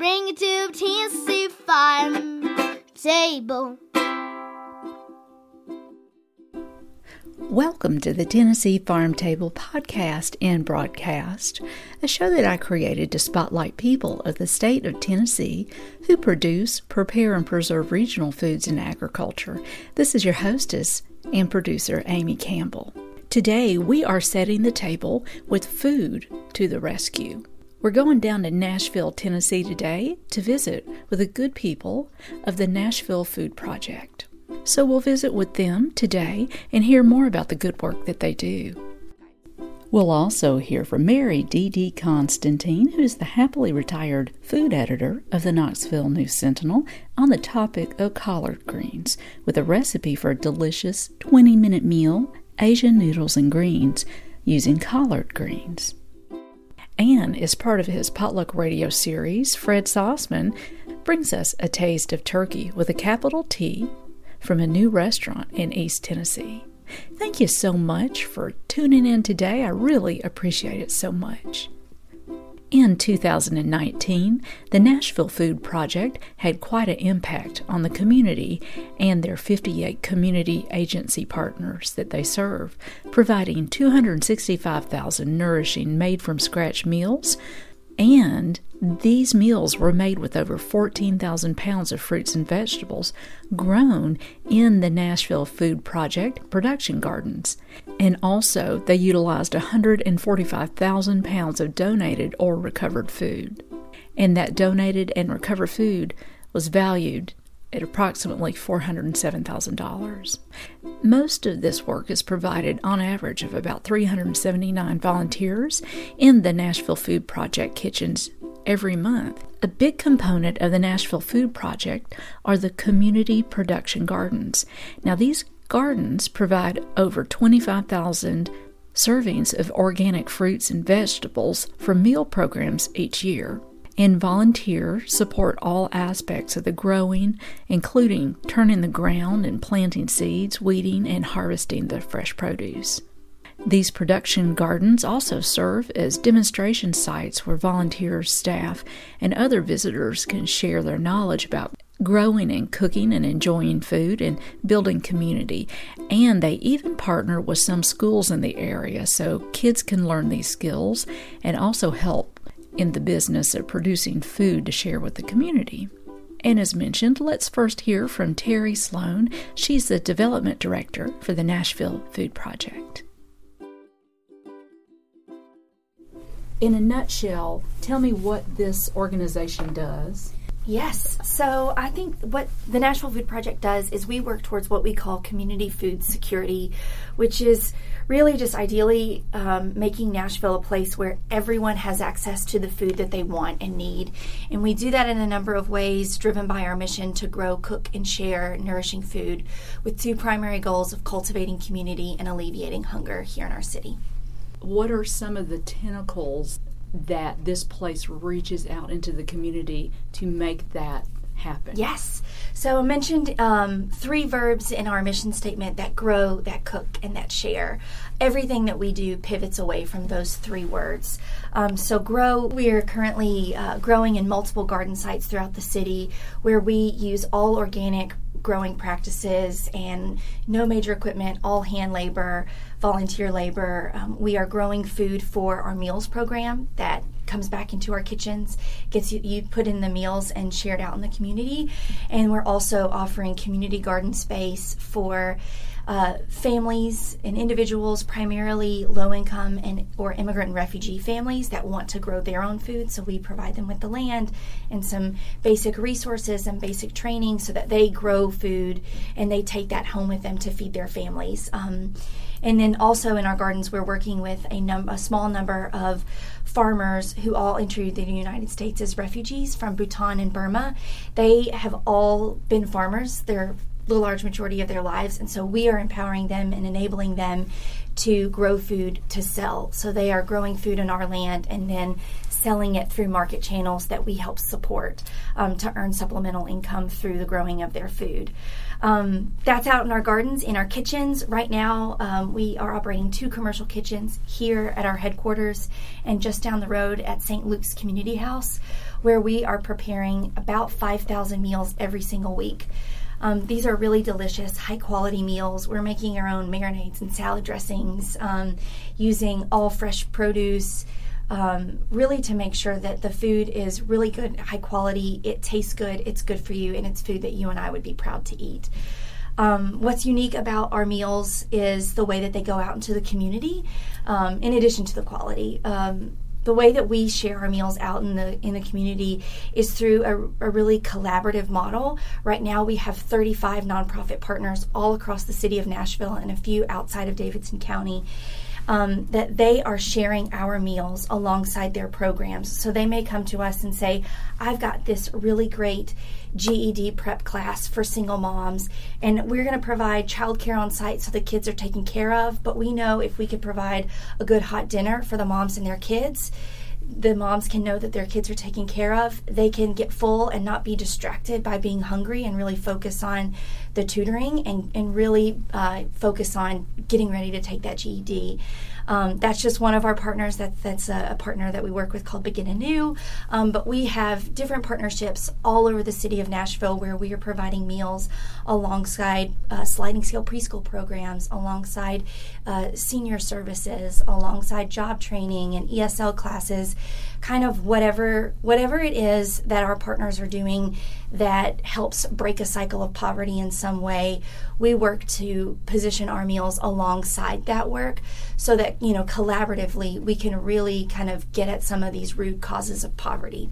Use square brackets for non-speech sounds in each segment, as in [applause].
Bring it to Tennessee farm table. Welcome to the Tennessee Farm Table podcast and broadcast, a show that I created to spotlight people of the state of Tennessee who produce, prepare, and preserve regional foods and agriculture. This is your hostess and producer, Amy Campbell. Today, we are setting the table with food to the rescue. We're going down to Nashville, Tennessee today to visit with the good people of the Nashville Food Project. So we'll visit with them today and hear more about the good work that they do. We'll also hear from Mary D.D. Constantine, who is the happily retired food editor of the Knoxville News Sentinel, on the topic of collard greens, with a recipe for a delicious 20 minute meal Asian noodles and greens using collard greens. And is part of his potluck radio series, Fred Sauceman brings us a taste of turkey with a capital T from a new restaurant in East Tennessee. Thank you so much for tuning in today. I really appreciate it so much. In 2019, the Nashville Food Project had quite an impact on the community and their 58 community agency partners that they serve, providing 265,000 nourishing made from scratch meals and these meals were made with over 14,000 pounds of fruits and vegetables grown in the Nashville Food Project production gardens. And also, they utilized 145,000 pounds of donated or recovered food. And that donated and recovered food was valued at approximately $407,000. Most of this work is provided on average of about 379 volunteers in the Nashville Food Project kitchens every month. A big component of the Nashville Food Project are the community production gardens. Now, these gardens provide over 25,000 servings of organic fruits and vegetables for meal programs each year and volunteers support all aspects of the growing, including turning the ground and planting seeds, weeding, and harvesting the fresh produce. These production gardens also serve as demonstration sites where volunteers, staff, and other visitors can share their knowledge about growing and cooking and enjoying food and building community. And they even partner with some schools in the area so kids can learn these skills and also help in the business of producing food to share with the community. And as mentioned, let's first hear from Terry Sloan. She's the development director for the Nashville Food Project. In a nutshell, tell me what this organization does. Yes. So I think what the Nashville Food Project does is we work towards what we call community food security, which is really just ideally um, making Nashville a place where everyone has access to the food that they want and need. And we do that in a number of ways, driven by our mission to grow, cook, and share nourishing food with two primary goals of cultivating community and alleviating hunger here in our city. What are some of the tentacles that this place reaches out into the community to make that happen. Yes. So I mentioned um, three verbs in our mission statement that grow, that cook, and that share. Everything that we do pivots away from those three words. Um, so grow, we are currently uh, growing in multiple garden sites throughout the city where we use all organic growing practices and no major equipment, all hand labor, volunteer labor. Um, we are growing food for our meals program that comes back into our kitchens, gets you, you put in the meals and shared out in the community. And we're also offering community garden space for uh, families and individuals, primarily low income and or immigrant and refugee families that want to grow their own food. So we provide them with the land and some basic resources and basic training so that they grow food and they take that home with them to feed their families. Um, and then also in our gardens, we're working with a, num- a small number of farmers who all entered the United States as refugees from Bhutan and Burma. They have all been farmers. They're the large majority of their lives. And so we are empowering them and enabling them to grow food to sell. So they are growing food in our land and then selling it through market channels that we help support um, to earn supplemental income through the growing of their food. Um, that's out in our gardens, in our kitchens. Right now, um, we are operating two commercial kitchens here at our headquarters and just down the road at St. Luke's Community House, where we are preparing about 5,000 meals every single week. Um, these are really delicious, high quality meals. We're making our own marinades and salad dressings um, using all fresh produce. Um, really to make sure that the food is really good, high quality, it tastes good, it's good for you, and it's food that you and I would be proud to eat. Um, what's unique about our meals is the way that they go out into the community, um, in addition to the quality. Um, the way that we share our meals out in the in the community is through a, a, really collaborative model. Right now, we have 35 nonprofit partners all across the city of Nashville and a few outside of Davidson County. Um, that they are sharing our meals alongside their programs. So they may come to us and say, I've got this really great GED prep class for single moms, and we're going to provide childcare on site so the kids are taken care of. But we know if we could provide a good hot dinner for the moms and their kids, the moms can know that their kids are taken care of. They can get full and not be distracted by being hungry and really focus on the tutoring and, and really uh, focus on getting ready to take that GED. Um, that's just one of our partners. That, that's a, a, partner that we work with called Begin Anew. Um, but we have different partnerships all over the city of Nashville where we are providing meals alongside uh, sliding scale preschool programs, alongside uh, senior services, alongside job training and ESL classes kind of whatever whatever it is that our partners are doing that helps break a cycle of poverty in some way we work to position our meals alongside that work so that you know collaboratively we can really kind of get at some of these root causes of poverty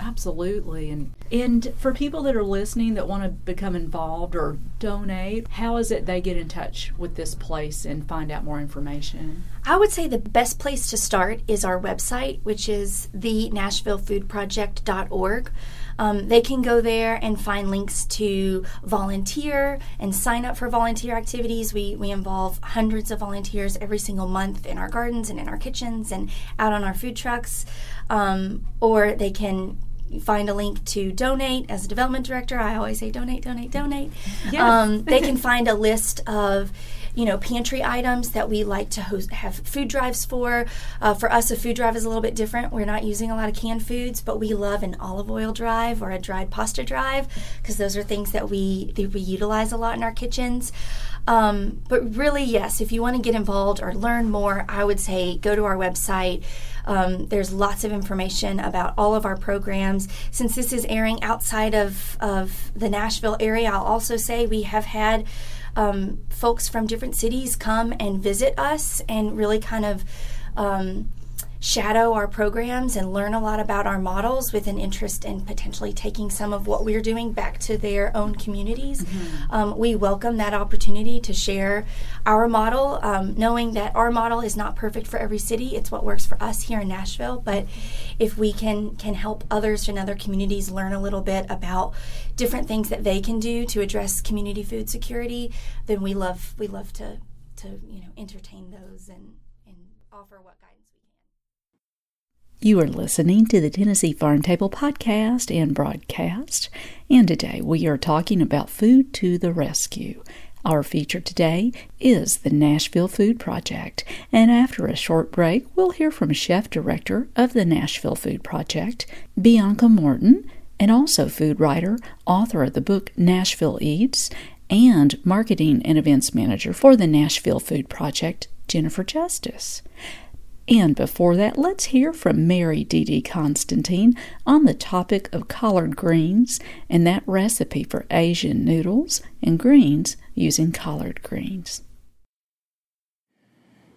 Absolutely. And and for people that are listening that want to become involved or donate, how is it they get in touch with this place and find out more information? I would say the best place to start is our website, which is the NashvilleFoodProject.org. Um, they can go there and find links to volunteer and sign up for volunteer activities. We, we involve hundreds of volunteers every single month in our gardens and in our kitchens and out on our food trucks. Um, or they can find a link to donate as a development director. I always say donate, donate, donate. Yes. Um, they can [laughs] find a list of you know pantry items that we like to host, have food drives for. Uh, for us, a food drive is a little bit different. We're not using a lot of canned foods, but we love an olive oil drive or a dried pasta drive because those are things that we that we utilize a lot in our kitchens. Um, but really, yes, if you want to get involved or learn more, I would say go to our website. Um, there's lots of information about all of our programs. Since this is airing outside of, of the Nashville area, I'll also say we have had um, folks from different cities come and visit us and really kind of um, shadow our programs and learn a lot about our models with an interest in potentially taking some of what we're doing back to their own communities. Mm-hmm. Um, we welcome that opportunity to share our model, um, knowing that our model is not perfect for every city. It's what works for us here in Nashville. But if we can can help others in other communities learn a little bit about different things that they can do to address community food security, then we love we love to to you know entertain those and and offer what guidance. You are listening to the Tennessee Farm Table podcast and broadcast, and today we are talking about food to the rescue. Our feature today is the Nashville Food Project, and after a short break, we'll hear from Chef Director of the Nashville Food Project, Bianca Morton, and also food writer, author of the book Nashville Eats, and Marketing and Events Manager for the Nashville Food Project, Jennifer Justice. And before that, let's hear from Mary D.D. Constantine on the topic of collard greens and that recipe for Asian noodles and greens using collard greens.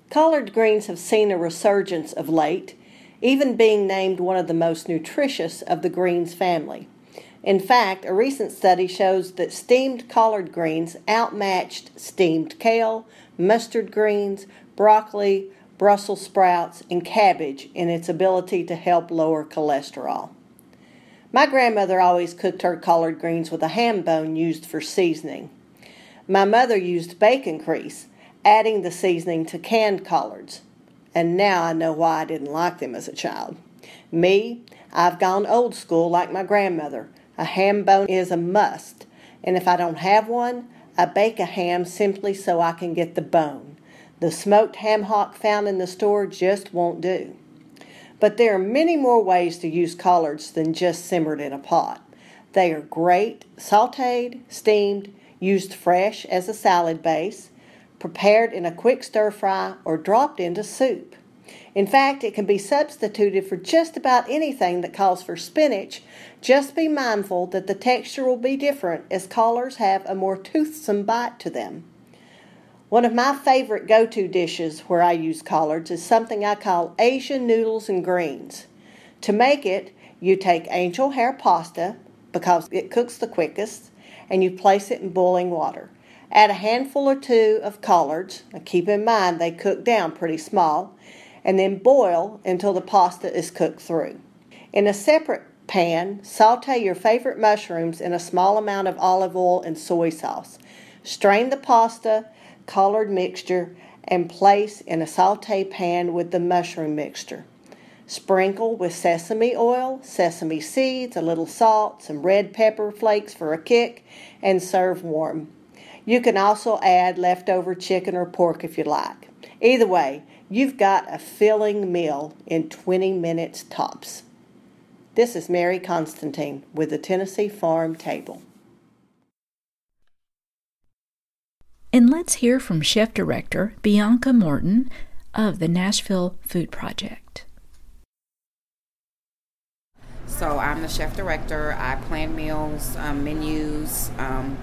Collard greens have seen a resurgence of late, even being named one of the most nutritious of the greens family. In fact, a recent study shows that steamed collard greens outmatched steamed kale, mustard greens, broccoli, Brussels sprouts, and cabbage in its ability to help lower cholesterol. My grandmother always cooked her collard greens with a ham bone used for seasoning. My mother used bacon grease, adding the seasoning to canned collards. And now I know why I didn't like them as a child. Me, I've gone old school like my grandmother. A ham bone is a must, and if I don't have one, I bake a ham simply so I can get the bone. The smoked ham hock found in the store just won't do. But there are many more ways to use collards than just simmered in a pot. They are great sauteed, steamed, used fresh as a salad base, prepared in a quick stir fry, or dropped into soup. In fact, it can be substituted for just about anything that calls for spinach. Just be mindful that the texture will be different as collards have a more toothsome bite to them. One of my favorite go to dishes where I use collards is something I call Asian noodles and greens. To make it, you take angel hair pasta because it cooks the quickest and you place it in boiling water. Add a handful or two of collards, now keep in mind they cook down pretty small, and then boil until the pasta is cooked through. In a separate pan, saute your favorite mushrooms in a small amount of olive oil and soy sauce. Strain the pasta collard mixture and place in a saute pan with the mushroom mixture. Sprinkle with sesame oil, sesame seeds, a little salt, some red pepper flakes for a kick, and serve warm. You can also add leftover chicken or pork if you like. Either way, you've got a filling meal in 20 minutes tops. This is Mary Constantine with the Tennessee Farm Table. And let's hear from Chef Director Bianca Morton of the Nashville Food Project. So I'm the chef director. I plan meals, um, menus, um,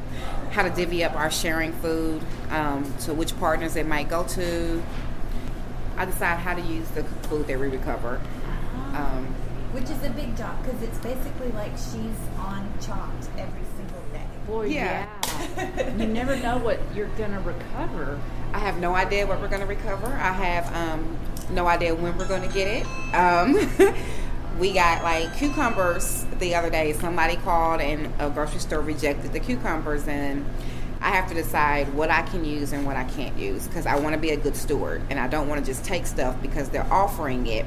how to divvy up our sharing food, um, to which partners it might go to. I decide how to use the food that we recover. Um, which is a big job because it's basically like she's on Chopped every single day. Boy, yeah. yeah. You never know what you're going to recover. I have no idea what we're going to recover. I have um, no idea when we're going to get it. Um, [laughs] we got like cucumbers the other day. Somebody called and a grocery store rejected the cucumbers, and I have to decide what I can use and what I can't use because I want to be a good steward and I don't want to just take stuff because they're offering it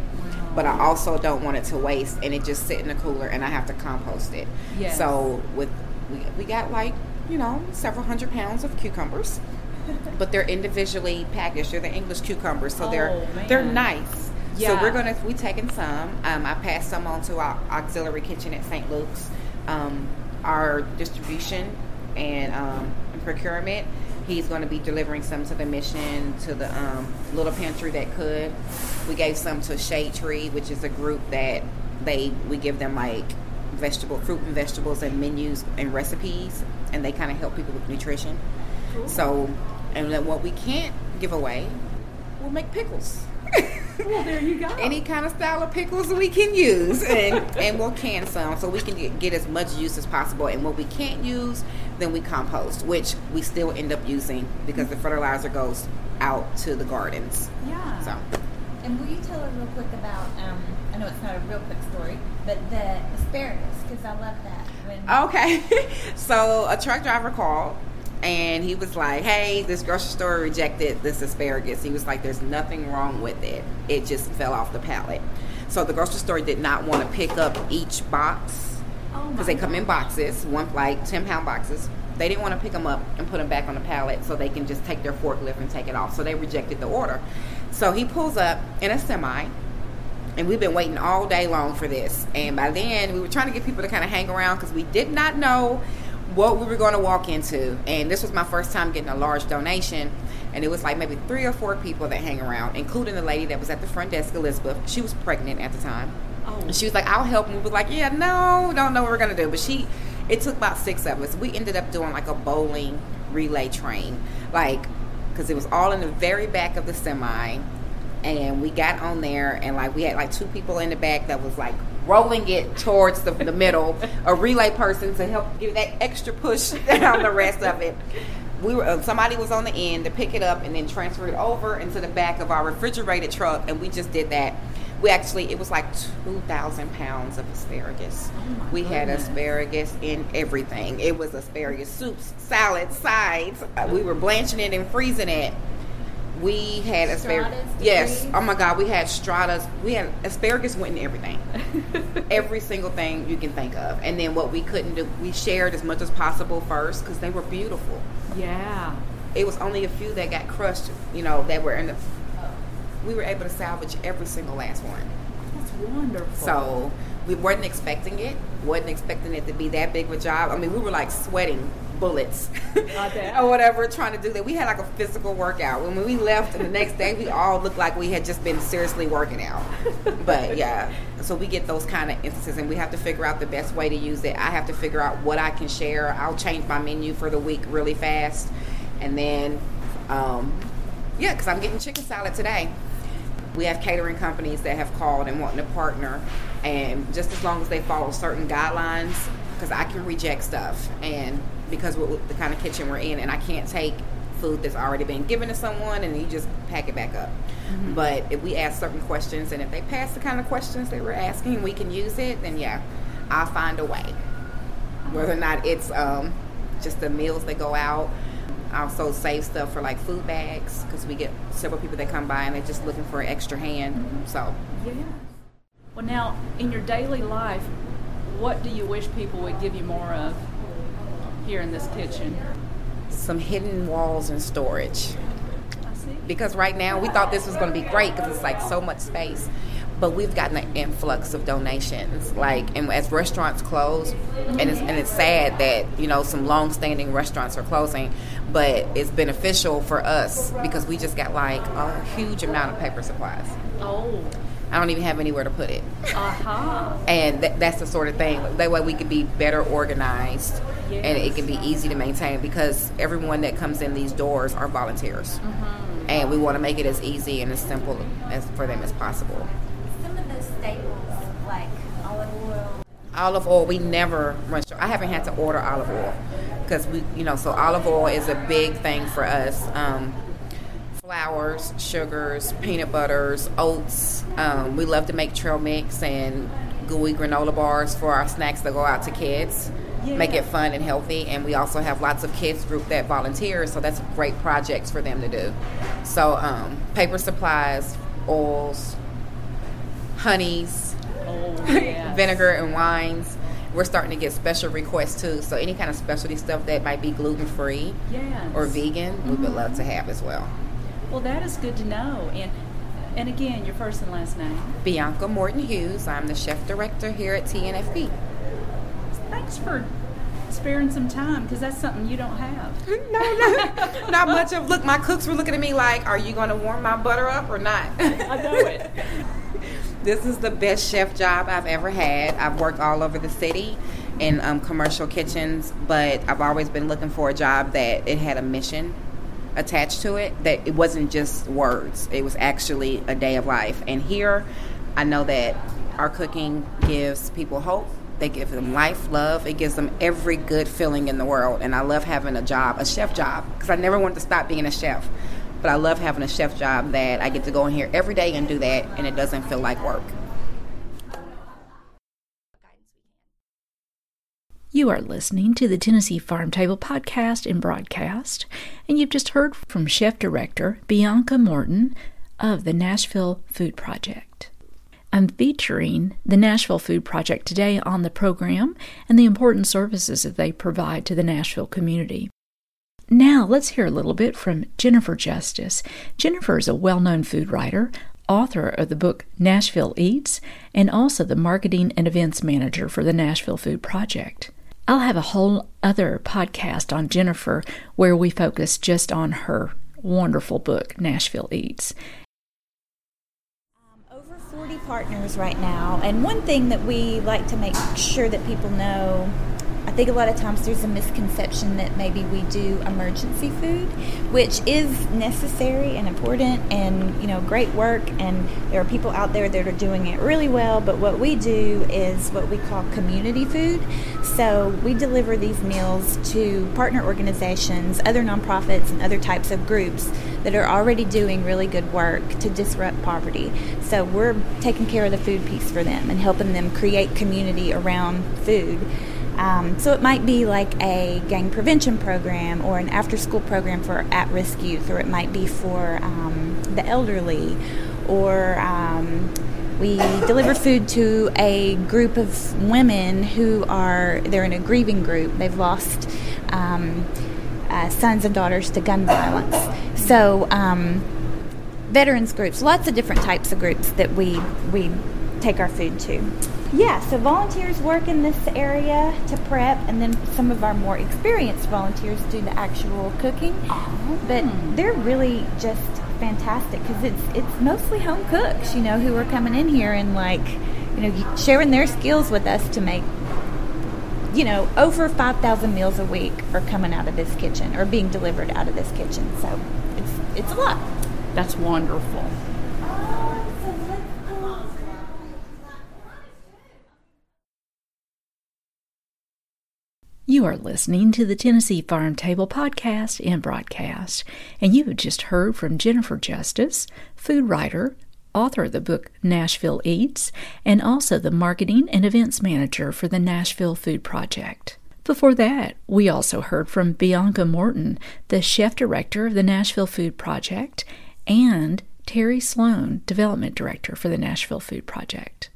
but I also don't want it to waste and it just sit in the cooler and I have to compost it. Yes. So with we, we got like you know several hundred pounds of cucumbers, [laughs] but they're individually packaged. They're the English cucumbers, so oh, they're man. they're nice. Yeah. So we're gonna we taking some. Um, I passed some on to our auxiliary kitchen at St. Luke's. Um, our distribution and um, procurement he's going to be delivering some to the mission to the um, little pantry that could we gave some to shade tree which is a group that they we give them like vegetable fruit and vegetables and menus and recipes and they kind of help people with nutrition cool. so and then what we can't give away we'll make pickles well, there you go. Any kind of style of pickles we can use, and and we'll can some so we can get, get as much use as possible. And what we can't use, then we compost, which we still end up using because the fertilizer goes out to the gardens. Yeah. So. And will you tell us real quick about? Um, I know it's not a real quick story, but the asparagus because I love that. When okay, [laughs] so a truck driver called and he was like, "Hey, this grocery store rejected this asparagus." He was like, "There's nothing wrong with it. It just fell off the pallet." So the grocery store did not want to pick up each box because oh they come in boxes, one like ten pound boxes. They didn't want to pick them up and put them back on the pallet so they can just take their forklift and take it off. So they rejected the order. So he pulls up in a semi and we've been waiting all day long for this. And by then, we were trying to get people to kind of hang around because we did not know what we were going to walk into, and this was my first time getting a large donation, and it was like maybe three or four people that hang around, including the lady that was at the front desk, Elizabeth. She was pregnant at the time. Oh. And she was like, "I'll help." And we were like, "Yeah, no, don't know what we're gonna do." But she, it took about six of us. We ended up doing like a bowling relay train, like because it was all in the very back of the semi, and we got on there, and like we had like two people in the back that was like rolling it towards the, the middle, a relay person to help give that extra push [laughs] down the rest of it. We were uh, somebody was on the end to pick it up and then transfer it over into the back of our refrigerated truck, and we just did that. We actually it was like two thousand pounds of asparagus. Oh we goodness. had asparagus in everything. It was asparagus soups, salads, sides. Uh, we were blanching it and freezing it we had asparagus. Yes. Oh my God, we had stratas. We had asparagus went in everything. [laughs] Every single thing you can think of. And then what we couldn't do, we shared as much as possible first because they were beautiful. Yeah. It was only a few that got crushed, you know, that were in the. We were able to salvage every single last one. That's wonderful. So we weren't expecting it. wasn't expecting it to be that big of a job. I mean, we were like sweating bullets [laughs] or whatever trying to do that. We had like a physical workout. When we left the next day, we all looked like we had just been seriously working out. But yeah, so we get those kind of instances and we have to figure out the best way to use it. I have to figure out what I can share. I'll change my menu for the week really fast. And then, um, yeah, because I'm getting chicken salad today. We have catering companies that have called and wanting to partner, and just as long as they follow certain guidelines, because I can reject stuff, and because with the kind of kitchen we're in, and I can't take food that's already been given to someone and you just pack it back up. Mm-hmm. But if we ask certain questions, and if they pass the kind of questions that we're asking, we can use it. Then yeah, I'll find a way. Whether or not it's um, just the meals that go out I also save stuff for like food bags because we get several people that come by and they're just looking for an extra hand. Mm-hmm. So, yeah. Well, now in your daily life, what do you wish people would give you more of here in this kitchen? Some hidden walls and storage. Because right now we thought this was going to be great because it's like so much space but we've gotten an influx of donations. Like, and as restaurants close, and it's and it's sad that you know some long-standing restaurants are closing, but it's beneficial for us because we just got like a huge amount of paper supplies. Oh. I don't even have anywhere to put it. Uh-huh. and th- that's the sort of thing. That way we could be better organized yes. and it can be easy to maintain because everyone that comes in these doors are volunteers. Mm-hmm. And we want to make it as easy and as simple as for them as possible Some of the staples like olive oil? Olive oil, we never run short. I haven't had to order olive oil because we, you know, so olive oil is a big thing for us. Um, flours, sugars, peanut butters, oats. Um, we love to make trail mix and gooey granola bars for our snacks that go out to kids. Yeah. Make it fun and healthy, and we also have lots of kids group that volunteer, so that's great projects for them to do. So, um, paper supplies, oils, honeys, oh, [laughs] yes. vinegar, and wines. We're starting to get special requests too. So any kind of specialty stuff that might be gluten free yes. or vegan, mm-hmm. we would love to have as well. Well, that is good to know. And and again, your first and last name? Bianca Morton Hughes. I'm the chef director here at TNFP. Thanks for sparing some time because that's something you don't have. [laughs] no, no, not much of. Look, my cooks were looking at me like, "Are you going to warm my butter up or not?" [laughs] I know it. [laughs] This is the best chef job I've ever had. I've worked all over the city in um, commercial kitchens, but I've always been looking for a job that it had a mission attached to it. That it wasn't just words; it was actually a day of life. And here, I know that our cooking gives people hope. They give them life, love. It gives them every good feeling in the world. And I love having a job, a chef job, because I never wanted to stop being a chef. But I love having a chef job that I get to go in here every day and do that, and it doesn't feel like work. You are listening to the Tennessee Farm Table podcast and broadcast, and you've just heard from Chef Director Bianca Morton of the Nashville Food Project. I'm featuring the Nashville Food Project today on the program and the important services that they provide to the Nashville community. Now, let's hear a little bit from Jennifer Justice. Jennifer is a well known food writer, author of the book Nashville Eats, and also the marketing and events manager for the Nashville Food Project. I'll have a whole other podcast on Jennifer where we focus just on her wonderful book, Nashville Eats. 40 partners right now, and one thing that we like to make sure that people know I think a lot of times there's a misconception that maybe we do emergency food, which is necessary and important and you know great work and there are people out there that are doing it really well, but what we do is what we call community food. So we deliver these meals to partner organizations, other nonprofits and other types of groups that are already doing really good work to disrupt poverty. So we're taking care of the food piece for them and helping them create community around food. Um, so it might be like a gang prevention program or an after school program for at risk youth, or it might be for um, the elderly, or um, we deliver food to a group of women who are, they're in a grieving group. They've lost um, uh, sons and daughters to gun violence. So, um, veterans groups, lots of different types of groups that we, we take our food to. Yeah, so volunteers work in this area to prep, and then some of our more experienced volunteers do the actual cooking. Oh. But they're really just fantastic because it's it's mostly home cooks, you know, who are coming in here and like, you know, sharing their skills with us to make. You know, over five thousand meals a week are coming out of this kitchen or being delivered out of this kitchen. So it's it's a lot. That's wonderful. You are listening to the Tennessee Farm Table podcast and broadcast, and you have just heard from Jennifer Justice, food writer, author of the book Nashville Eats, and also the marketing and events manager for the Nashville Food Project. Before that, we also heard from Bianca Morton, the chef director of the Nashville Food Project, and Terry Sloan, development director for the Nashville Food Project.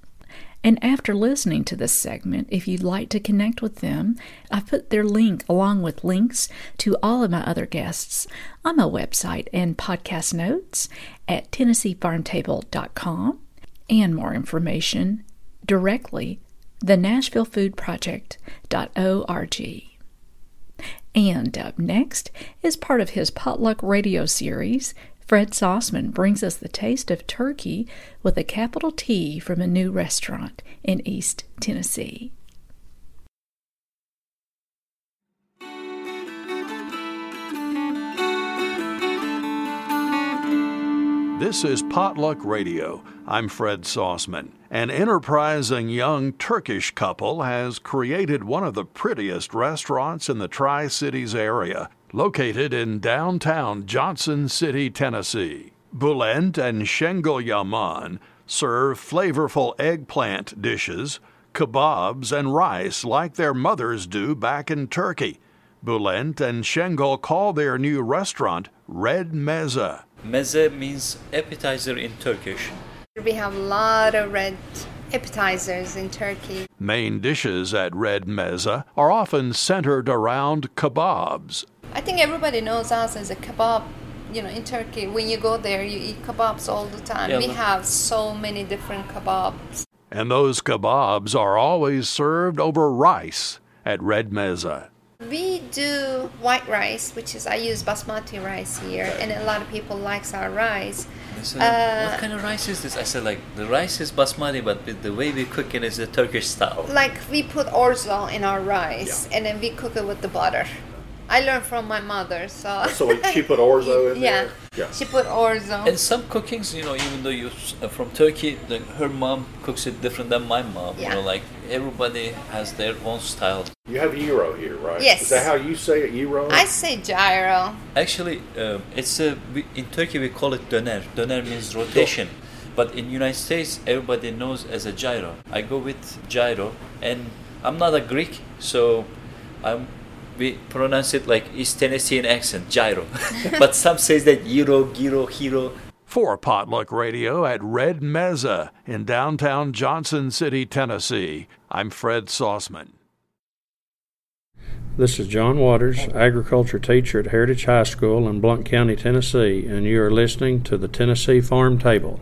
And after listening to this segment, if you'd like to connect with them, I've put their link along with links to all of my other guests on my website and podcast notes at TennesseeFarmTable.com and more information directly the NashvilleFoodProject.org. And up next is part of his potluck radio series, Fred Sauceman brings us the taste of turkey with a capital T from a new restaurant in East Tennessee. This is Potluck Radio. I'm Fred Sauceman. An enterprising young Turkish couple has created one of the prettiest restaurants in the Tri Cities area, located in downtown Johnson City, Tennessee. Bulent and Şengül Yaman serve flavorful eggplant dishes, kebabs, and rice like their mothers do back in Turkey. Bulent and Şengül call their new restaurant Red Meze. Meze means appetizer in Turkish. We have a lot of red appetizers in Turkey. Main dishes at Red Meze are often centered around kebabs. I think everybody knows us as a kebab. You know, in Turkey, when you go there, you eat kebabs all the time. Yeah, we but- have so many different kebabs. And those kebabs are always served over rice at Red Meze. We do white rice, which is I use basmati rice here, and a lot of people likes our rice. Said, Uh, what kind of rice is this? I said, like, the rice is basmati, but the way we cook it is a Turkish style. Like we put orzo in our rice, and then we cook it with the butter. I learned from my mother, so. So she put orzo in [laughs] yeah. there? Yeah. She put orzo. And some cookings, you know, even though you're uh, from Turkey, the, her mom cooks it different than my mom. Yeah. You know, like, everybody has their own style. You have gyro here, right? Yes. Is that how you say it, gyro? I say gyro. Actually, um, it's a, we, in Turkey we call it döner. Döner means rotation. But in United States, everybody knows as a gyro. I go with gyro, and I'm not a Greek, so I'm we pronounce it like East Tennessean accent, gyro. [laughs] but some says that gyro, gyro, hero. For Potluck Radio at Red Meze in downtown Johnson City, Tennessee, I'm Fred Sauceman. This is John Waters, agriculture teacher at Heritage High School in Blount County, Tennessee, and you are listening to the Tennessee Farm Table.